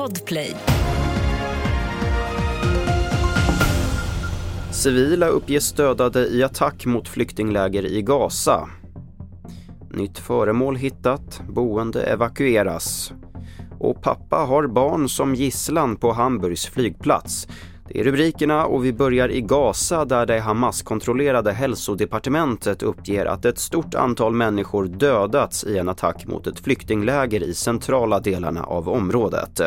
Podplay. Civila uppges dödade i attack mot flyktingläger i Gaza. Nytt föremål hittat, boende evakueras. Och pappa har barn som gisslan på Hamburgs flygplats. Det är rubrikerna och vi börjar i Gaza där det Hamas-kontrollerade hälsodepartementet uppger att ett stort antal människor dödats i en attack mot ett flyktingläger i centrala delarna av området.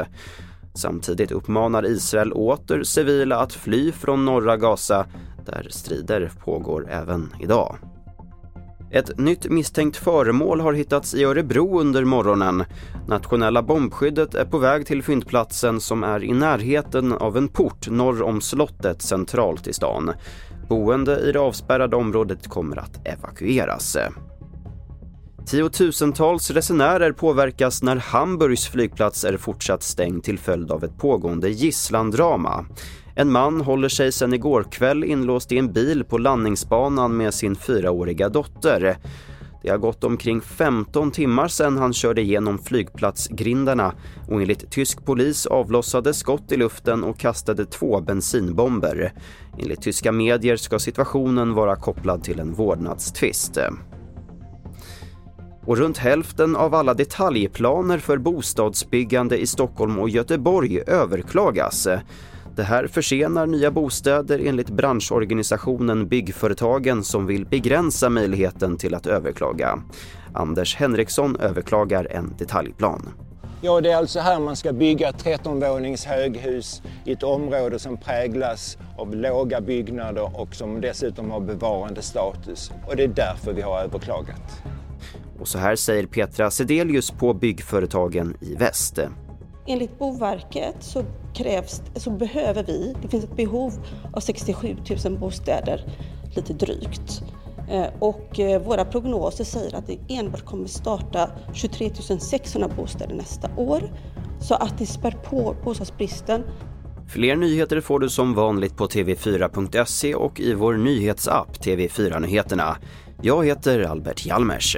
Samtidigt uppmanar Israel åter civila att fly från norra Gaza där strider pågår även idag. Ett nytt misstänkt föremål har hittats i Örebro under morgonen. Nationella bombskyddet är på väg till fyndplatsen som är i närheten av en port norr om slottet centralt i stan. Boende i det avspärrade området kommer att evakueras. Tiotusentals resenärer påverkas när Hamburgs flygplats är fortsatt stängd till följd av ett pågående gisslandrama. En man håller sig sedan igår kväll inlåst i en bil på landningsbanan med sin fyraåriga dotter. Det har gått omkring 15 timmar sedan han körde igenom flygplatsgrindarna och enligt tysk polis avlossade skott i luften och kastade två bensinbomber. Enligt tyska medier ska situationen vara kopplad till en vårdnadstvist. Och runt hälften av alla detaljplaner för bostadsbyggande i Stockholm och Göteborg överklagas. Det här försenar nya bostäder enligt branschorganisationen Byggföretagen som vill begränsa möjligheten till att överklaga. Anders Henriksson överklagar en detaljplan. Ja, det är alltså här man ska bygga 13-vånings höghus i ett område som präglas av låga byggnader och som dessutom har bevarande status. Och det är därför vi har överklagat. Och så här säger Petra Sedelius på Byggföretagen i Väst. Enligt Boverket så, krävs, så behöver vi, det finns ett behov av 67 000 bostäder, lite drygt. Eh, och eh, våra prognoser säger att det enbart kommer starta 23 600 bostäder nästa år. Så att det spär på bostadsbristen. Fler nyheter får du som vanligt på tv4.se och i vår nyhetsapp TV4 Nyheterna. Jag heter Albert Hjalmers.